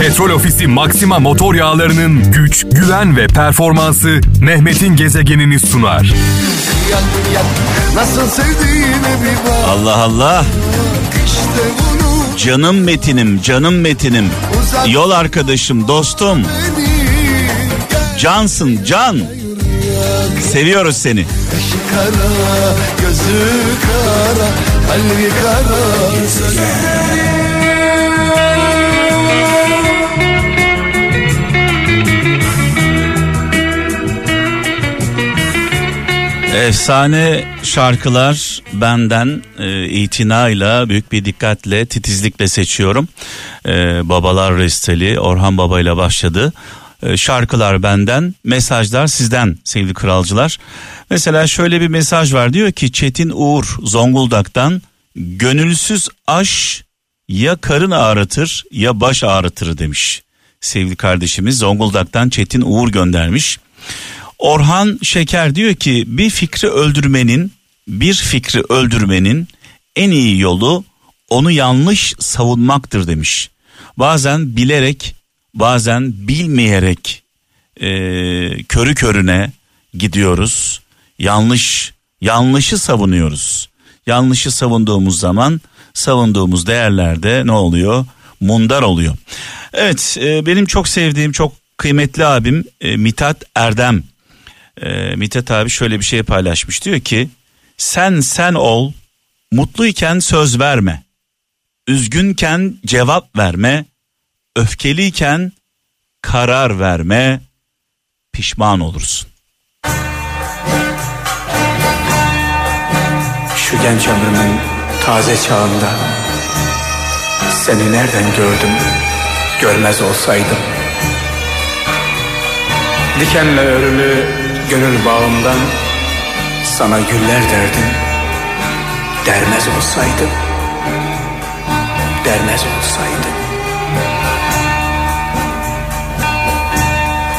Petrol Ofisi Maxima motor yağlarının güç, güven ve performansı Mehmet'in gezegenini sunar. Nasıl sevdiğine bir bak Allah Allah. işte bunu Canım Metin'im, canım Metin'im. Yol arkadaşım, dostum. beni Cansın, can. Seviyoruz seni. Kaşı kara, gözü kara, kalbi kara Efsane şarkılar benden e, itinayla, büyük bir dikkatle, titizlikle seçiyorum. E, Babalar Resteli, Orhan Baba ile başladı. E, şarkılar benden, mesajlar sizden sevgili kralcılar. Mesela şöyle bir mesaj var diyor ki Çetin Uğur Zonguldak'tan gönülsüz aş ya karın ağrıtır ya baş ağrıtır demiş. Sevgili kardeşimiz Zonguldak'tan Çetin Uğur göndermiş. Orhan Şeker diyor ki bir fikri öldürmenin bir fikri öldürmenin en iyi yolu onu yanlış savunmaktır demiş. Bazen bilerek bazen bilmeyerek e, körü körüne gidiyoruz. Yanlış yanlışı savunuyoruz. Yanlışı savunduğumuz zaman savunduğumuz değerlerde ne oluyor? Mundar oluyor. Evet e, benim çok sevdiğim çok kıymetli abim e, Mithat Erdem e, Mithat abi şöyle bir şey paylaşmış. Diyor ki sen sen ol mutluyken söz verme. Üzgünken cevap verme. Öfkeliyken karar verme. Pişman olursun. Şu genç ömrümün taze çağında Seni nereden gördüm görmez olsaydım. Dikenle örülü gönül bağımdan Sana güller derdim. Dermez olsaydım Dermez olsaydım.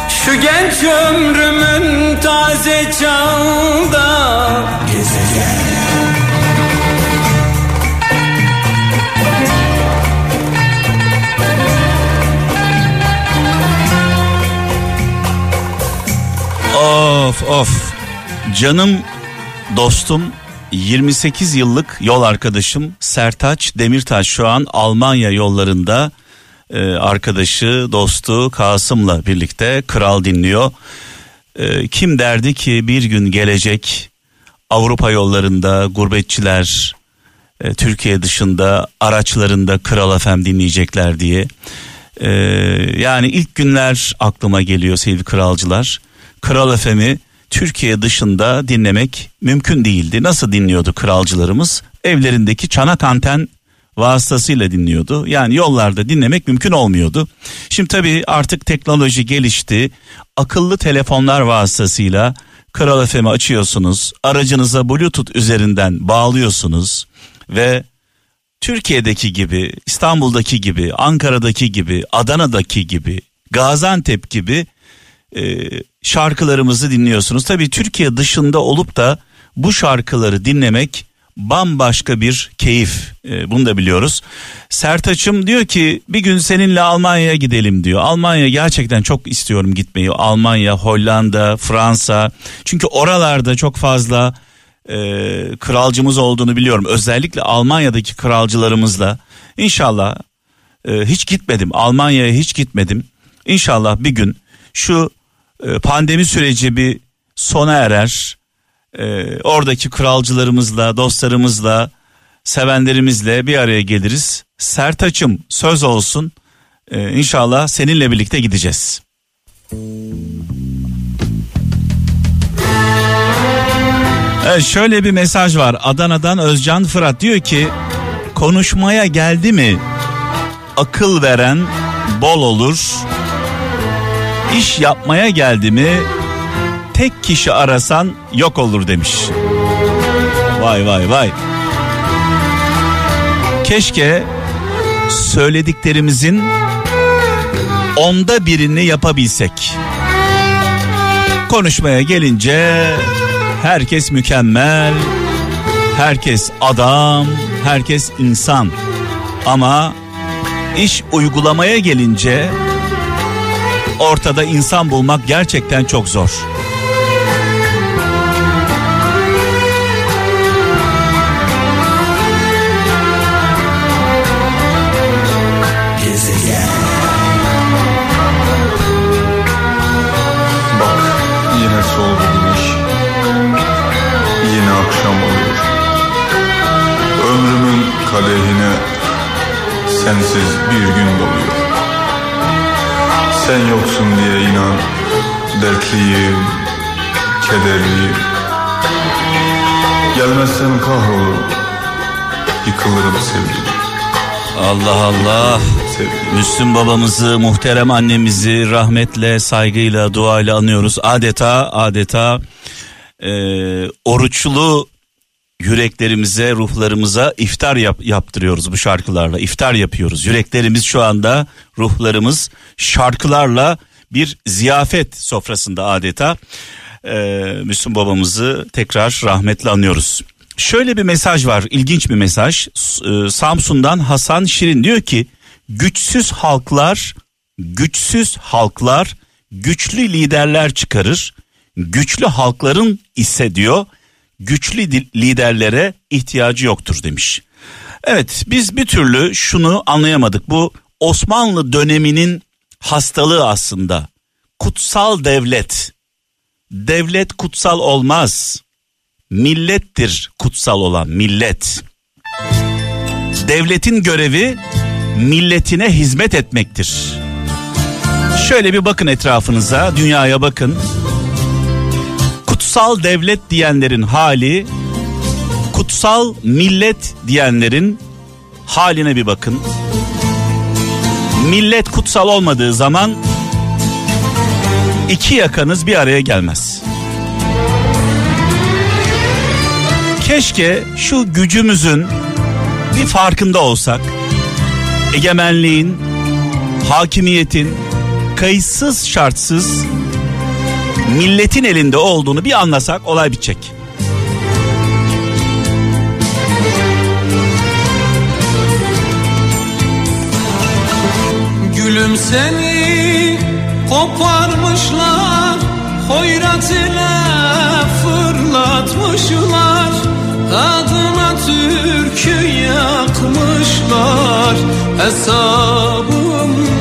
Şu genç ömrümün taze çağında Gezegen Of canım dostum 28 yıllık yol arkadaşım Sertaç Demirtaş şu an Almanya yollarında Ee, arkadaşı dostu Kasım'la birlikte kral dinliyor. Ee, kim derdi ki bir gün gelecek Avrupa yollarında gurbetçiler e, Türkiye dışında araçlarında Kral FM dinleyecekler diye. Ee, yani ilk günler aklıma geliyor sevgili kralcılar. Kral FM'i Türkiye dışında dinlemek mümkün değildi. Nasıl dinliyordu kralcılarımız? Evlerindeki çanak anten vasıtasıyla dinliyordu. Yani yollarda dinlemek mümkün olmuyordu. Şimdi tabii artık teknoloji gelişti. Akıllı telefonlar vasıtasıyla Kral FM'i açıyorsunuz. Aracınıza Bluetooth üzerinden bağlıyorsunuz ve Türkiye'deki gibi, İstanbul'daki gibi, Ankara'daki gibi, Adana'daki gibi, Gaziantep gibi e, şarkılarımızı dinliyorsunuz. Tabii Türkiye dışında olup da bu şarkıları dinlemek bambaşka bir keyif. E, bunu da biliyoruz. Sertaç'ım diyor ki bir gün seninle Almanya'ya gidelim diyor. Almanya gerçekten çok istiyorum gitmeyi. Almanya, Hollanda, Fransa. Çünkü oralarda çok fazla e, kralcımız olduğunu biliyorum. Özellikle Almanya'daki kralcılarımızla. İnşallah e, hiç gitmedim. Almanya'ya hiç gitmedim. İnşallah bir gün şu e, pandemi süreci bir sona erer. E, oradaki kralcılarımızla, dostlarımızla, sevenlerimizle bir araya geliriz. Sertaç'ım söz olsun. E, inşallah seninle birlikte gideceğiz. Evet, şöyle bir mesaj var. Adana'dan Özcan Fırat diyor ki konuşmaya geldi mi akıl veren bol olur. İş yapmaya geldi mi tek kişi arasan yok olur demiş. Vay vay vay. Keşke söylediklerimizin onda birini yapabilsek. Konuşmaya gelince herkes mükemmel, herkes adam, herkes insan. Ama İş uygulamaya gelince ortada insan bulmak gerçekten çok zor. Ömrümün kadehine Sensiz bir gün doluyor Sen yoksun diye inan. Dertliyim Kederliyim. Gelmezsen kahrolurum. Yıkılırım sevgilim. Allah Allah. Sevgilim. Müslüm babamızı, muhterem annemizi rahmetle, saygıyla, duayla anıyoruz. Adeta, adeta e, oruçlu yüreklerimize, ruhlarımıza iftar yap, yaptırıyoruz bu şarkılarla. İftar yapıyoruz. Yüreklerimiz şu anda, ruhlarımız şarkılarla bir ziyafet sofrasında adeta. E, Müslüm babamızı tekrar rahmetle anıyoruz. Şöyle bir mesaj var, ilginç bir mesaj. S- e, Samsun'dan Hasan Şirin diyor ki, güçsüz halklar, güçsüz halklar güçlü liderler çıkarır. Güçlü halkların ise diyor, güçlü liderlere ihtiyacı yoktur demiş. Evet, biz bir türlü şunu anlayamadık. Bu Osmanlı döneminin hastalığı aslında. Kutsal devlet. Devlet kutsal olmaz millettir kutsal olan millet. Devletin görevi milletine hizmet etmektir. Şöyle bir bakın etrafınıza, dünyaya bakın. Kutsal devlet diyenlerin hali, kutsal millet diyenlerin haline bir bakın. Millet kutsal olmadığı zaman iki yakanız bir araya gelmez. Keşke şu gücümüzün bir farkında olsak. Egemenliğin, hakimiyetin kayıtsız şartsız milletin elinde olduğunu bir anlasak olay bitecek. Gülüm seni koparmışlar Hoyrat ile fırlatmışlar Adına türkü yakmışlar Hesabım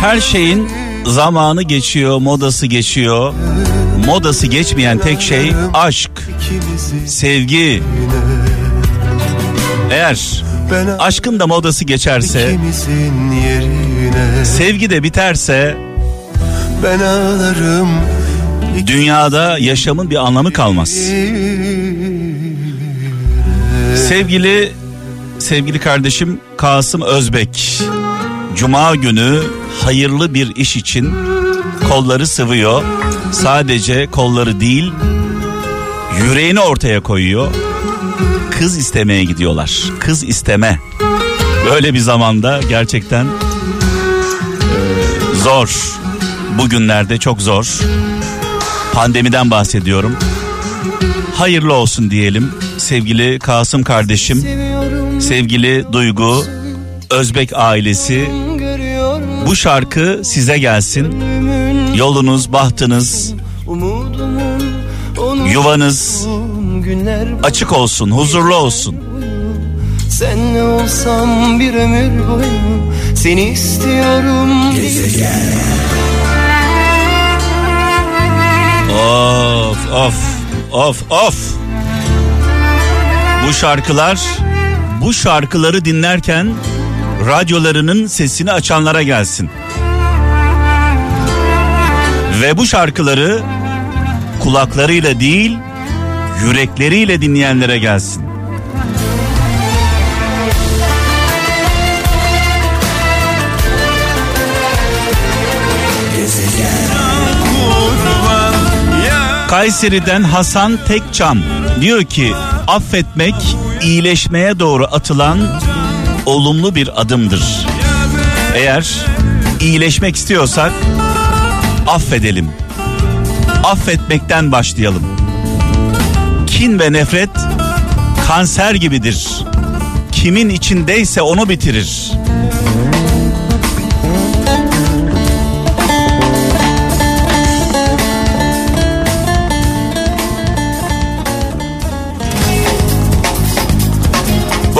Her şeyin zamanı geçiyor, modası geçiyor. Modası geçmeyen tek şey aşk, sevgi. Eğer aşkın da modası geçerse, sevgi de biterse ben ağlarım dünyada yaşamın bir anlamı kalmaz. Sevgili sevgili kardeşim Kasım Özbek Cuma günü hayırlı bir iş için kolları sıvıyor. Sadece kolları değil yüreğini ortaya koyuyor. Kız istemeye gidiyorlar. Kız isteme. Böyle bir zamanda gerçekten e, zor. Bugünlerde çok zor. Pandemiden bahsediyorum. Hayırlı olsun diyelim sevgili Kasım kardeşim, sevgili Duygu, Özbek ailesi. Bu şarkı size gelsin. Yolunuz, bahtınız, yuvanız açık olsun, huzurlu olsun. Senle olsam bir ömür boyu Seni istiyorum Of of of of. Bu şarkılar bu şarkıları dinlerken radyolarının sesini açanlara gelsin. Ve bu şarkıları kulaklarıyla değil yürekleriyle dinleyenlere gelsin. Kayseri'den Hasan Tekçam diyor ki affetmek iyileşmeye doğru atılan olumlu bir adımdır. Eğer iyileşmek istiyorsak affedelim. affetmekten başlayalım. Kin ve nefret kanser gibidir. Kimin içindeyse onu bitirir.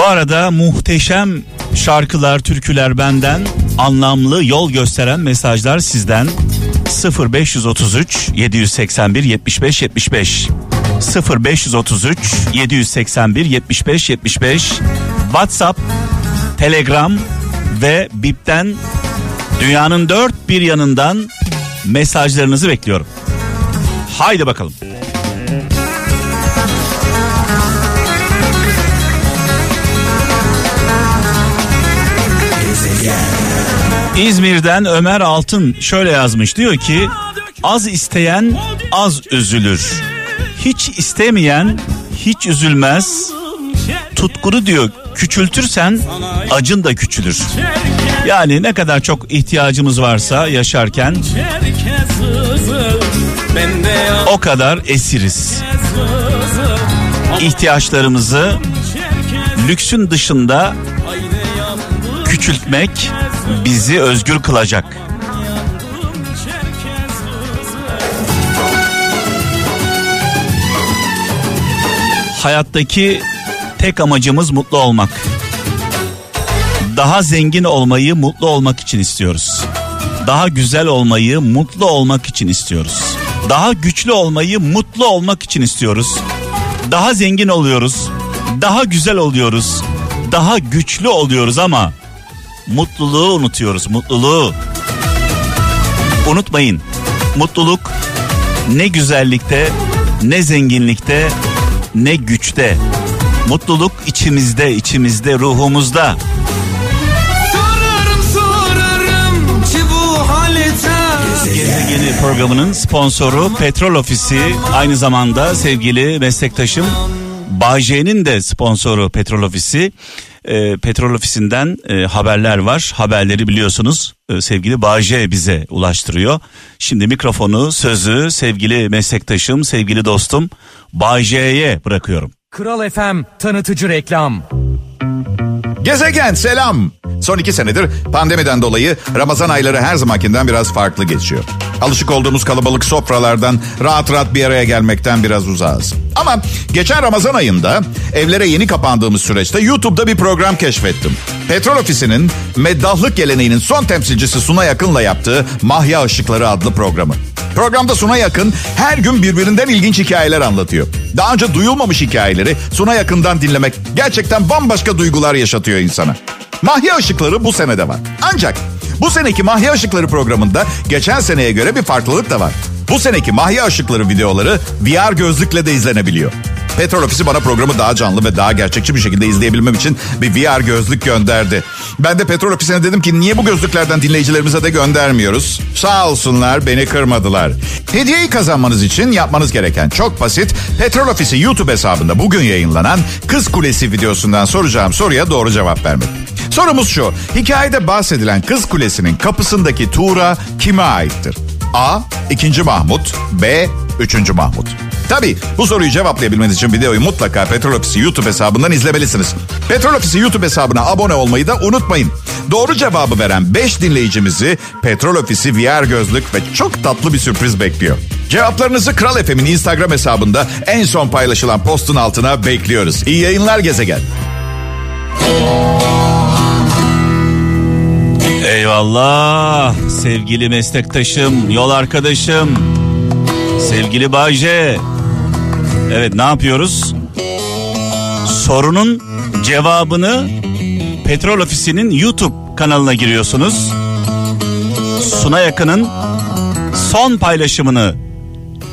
Arada muhteşem şarkılar, türküler benden, anlamlı yol gösteren mesajlar sizden 0533 781 75 75 0533 781 75 75 WhatsApp, Telegram ve Bip'ten dünyanın dört bir yanından mesajlarınızı bekliyorum. Haydi bakalım. İzmir'den Ömer Altın şöyle yazmış diyor ki az isteyen az üzülür. Hiç istemeyen hiç üzülmez. Tutkunu diyor küçültürsen acın da küçülür. Yani ne kadar çok ihtiyacımız varsa yaşarken o kadar esiriz. İhtiyaçlarımızı lüksün dışında küçültmek bizi özgür kılacak. Hayattaki tek amacımız mutlu olmak. Daha zengin olmayı mutlu olmak için istiyoruz. Daha güzel olmayı mutlu olmak için istiyoruz. Daha güçlü olmayı mutlu olmak için istiyoruz. Daha zengin oluyoruz. Daha güzel oluyoruz. Daha güçlü oluyoruz ama mutluluğu unutuyoruz. Mutluluğu. Unutmayın. Mutluluk ne güzellikte, ne zenginlikte, ne güçte. Mutluluk içimizde, içimizde, ruhumuzda. Sorarım sorarım ki bu halete Gezegeni programının sponsoru Petrol Ofisi. Aynı zamanda sevgili meslektaşım Bağcay'ın de sponsoru Petrol Ofisi. Ee, Petrol Ofisi'nden e, haberler var. Haberleri biliyorsunuz e, sevgili Bağcay bize ulaştırıyor. Şimdi mikrofonu, sözü sevgili meslektaşım, sevgili dostum Bağcay'e bırakıyorum. Kral FM tanıtıcı reklam. Gezegen selam. Son iki senedir pandemiden dolayı Ramazan ayları her zamankinden biraz farklı geçiyor. Alışık olduğumuz kalabalık sofralardan rahat rahat bir araya gelmekten biraz uzağız. Ama geçen Ramazan ayında evlere yeni kapandığımız süreçte YouTube'da bir program keşfettim. Petrol Ofisi'nin meddahlık geleneğinin son temsilcisi Suna Yakın'la yaptığı Mahya Işıkları adlı programı. Programda Suna Yakın her gün birbirinden ilginç hikayeler anlatıyor. Daha önce duyulmamış hikayeleri Suna Yakın'dan dinlemek gerçekten bambaşka duygular yaşatıyor insana. Mahya Işıkları bu senede var. Ancak bu seneki Mahya Işıkları programında geçen seneye göre bir farklılık da var. Bu seneki Mahya Işıkları videoları VR gözlükle de izlenebiliyor. Petrol Ofisi bana programı daha canlı ve daha gerçekçi bir şekilde izleyebilmem için bir VR gözlük gönderdi. Ben de Petrol Ofisi'ne dedim ki niye bu gözlüklerden dinleyicilerimize de göndermiyoruz? Sağ olsunlar beni kırmadılar. Hediyeyi kazanmanız için yapmanız gereken çok basit. Petrol Ofisi YouTube hesabında bugün yayınlanan Kız Kulesi videosundan soracağım soruya doğru cevap vermek. Sorumuz şu. Hikayede bahsedilen Kız Kulesi'nin kapısındaki tuğra kime aittir? A. 2. Mahmut B. 3. Mahmut Tabi bu soruyu cevaplayabilmeniz için videoyu mutlaka Petrol Ofisi YouTube hesabından izlemelisiniz. Petrol Ofisi YouTube hesabına abone olmayı da unutmayın. Doğru cevabı veren 5 dinleyicimizi Petrol Ofisi VR gözlük ve çok tatlı bir sürpriz bekliyor. Cevaplarınızı Kral FM'in Instagram hesabında en son paylaşılan postun altına bekliyoruz. İyi yayınlar gezegen. Eyvallah sevgili meslektaşım, yol arkadaşım, sevgili Bayce. Evet ne yapıyoruz? Sorunun cevabını Petrol Ofisi'nin YouTube kanalına giriyorsunuz. Suna Yakın'ın son paylaşımını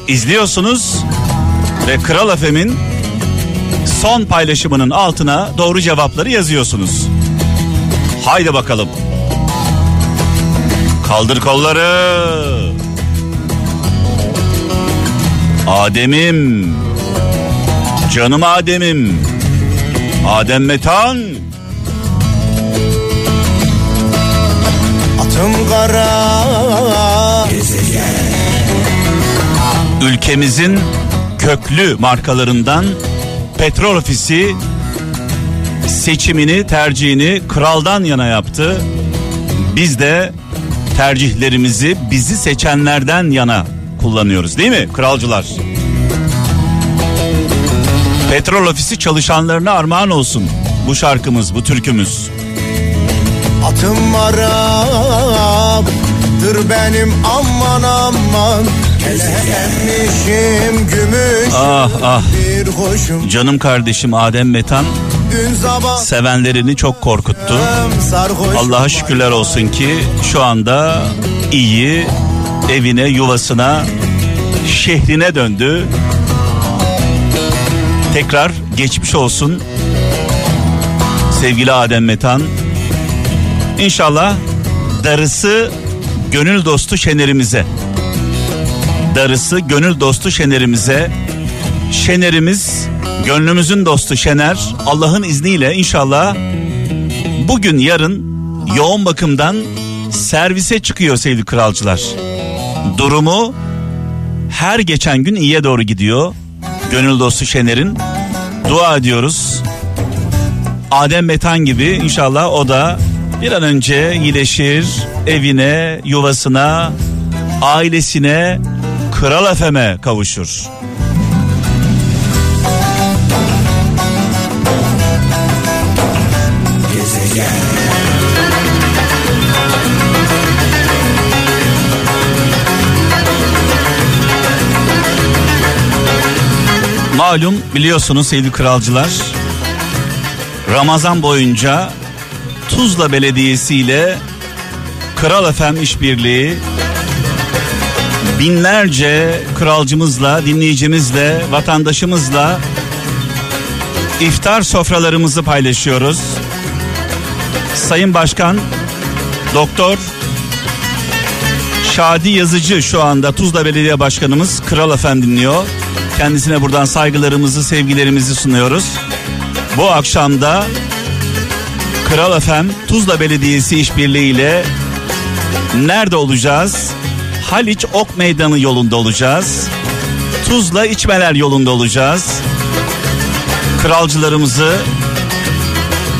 izliyorsunuz ve Kral FM'in son paylaşımının altına doğru cevapları yazıyorsunuz. Haydi bakalım. Kaldır kolları. Adem'im. Canım Adem'im. Adem Metan. Atım kara ülkemizin köklü markalarından Petrol Ofisi seçimini, tercihini kraldan yana yaptı. Biz de tercihlerimizi bizi seçenlerden yana kullanıyoruz değil mi kralcılar? Petrol Ofisi çalışanlarına armağan olsun bu şarkımız, bu türkümüz. Atım Arap'tır benim aman aman Kelemişim gümüş Ah ah bir hoşum canım kardeşim Adem Metan sevenlerini çok korkuttu. Allah'a şükürler olsun ki şu anda iyi evine, yuvasına, şehrine döndü. Tekrar geçmiş olsun sevgili Adem Metan. İnşallah darısı gönül dostu şenerimize. Darısı gönül dostu şenerimize. Şenerimiz gönlümüzün dostu Şener Allah'ın izniyle inşallah bugün yarın yoğun bakımdan servise çıkıyor sevgili kralcılar. Durumu her geçen gün iyiye doğru gidiyor. Gönül dostu Şener'in dua ediyoruz. Adem Metan gibi inşallah o da bir an önce iyileşir, evine, yuvasına, ailesine, Kral Efem'e kavuşur. Malum biliyorsunuz sevgili kralcılar Ramazan boyunca Tuzla Belediyesi ile Kral Efem işbirliği binlerce kralcımızla, dinleyicimizle, vatandaşımızla iftar sofralarımızı paylaşıyoruz. Sayın Başkan Doktor Şadi Yazıcı şu anda Tuzla Belediye Başkanımız Kral Efem dinliyor. Kendisine buradan saygılarımızı, sevgilerimizi sunuyoruz. Bu akşamda Kral Efem Tuzla Belediyesi işbirliğiyle nerede olacağız? Haliç Ok Meydanı yolunda olacağız. Tuzla içmeler yolunda olacağız. Kralcılarımızı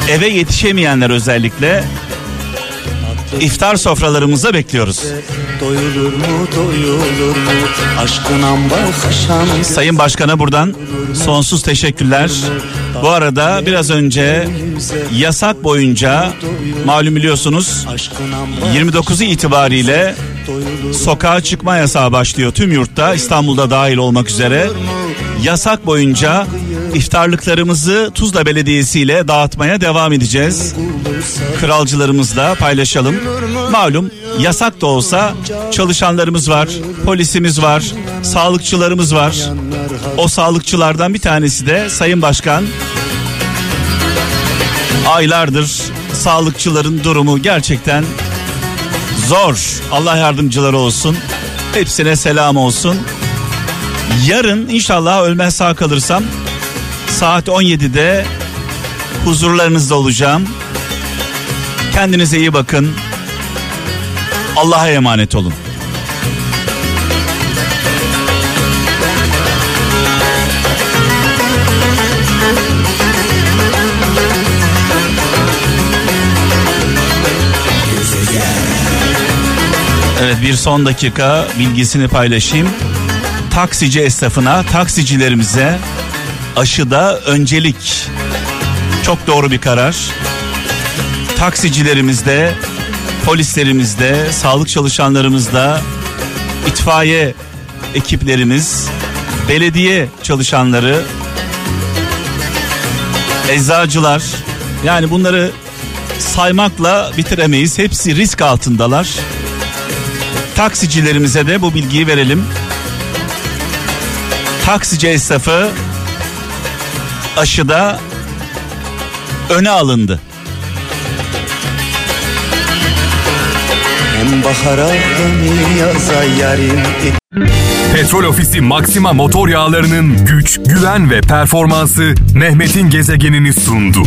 eve yetişemeyenler özellikle iftar sofralarımıza bekliyoruz. Doyulur mu doyulur mu? Bakışan Sayın Başkan'a buradan sonsuz teşekkürler. Bu arada biraz önce yasak boyunca malum biliyorsunuz 29'u itibariyle sokağa çıkma yasağı başlıyor. Tüm yurtta İstanbul'da dahil olmak üzere. Yasak boyunca iftarlıklarımızı Tuzla Belediyesi ile dağıtmaya devam edeceğiz. Kralcılarımızla paylaşalım. Malum yasak da olsa çalışanlarımız var, polisimiz var, sağlıkçılarımız var. O sağlıkçılardan bir tanesi de Sayın Başkan. Aylardır sağlıkçıların durumu gerçekten zor. Allah yardımcıları olsun. Hepsine selam olsun. Yarın inşallah ölmez sağ kalırsam saat 17'de huzurlarınızda olacağım. Kendinize iyi bakın. Allah'a emanet olun. Evet bir son dakika bilgisini paylaşayım. Taksici esnafına, taksicilerimize aşıda öncelik. Çok doğru bir karar. Taksicilerimizde, polislerimizde, sağlık çalışanlarımızda, itfaiye ekiplerimiz, belediye çalışanları, eczacılar yani bunları saymakla bitiremeyiz. Hepsi risk altındalar. Taksicilerimize de bu bilgiyi verelim. Taksici esnafı aşıda öne alındı. Hem bahara hem yaza yarim Petrol Ofisi Maxima motor yağlarının güç, güven ve performansı Mehmet'in gezegenini sundu.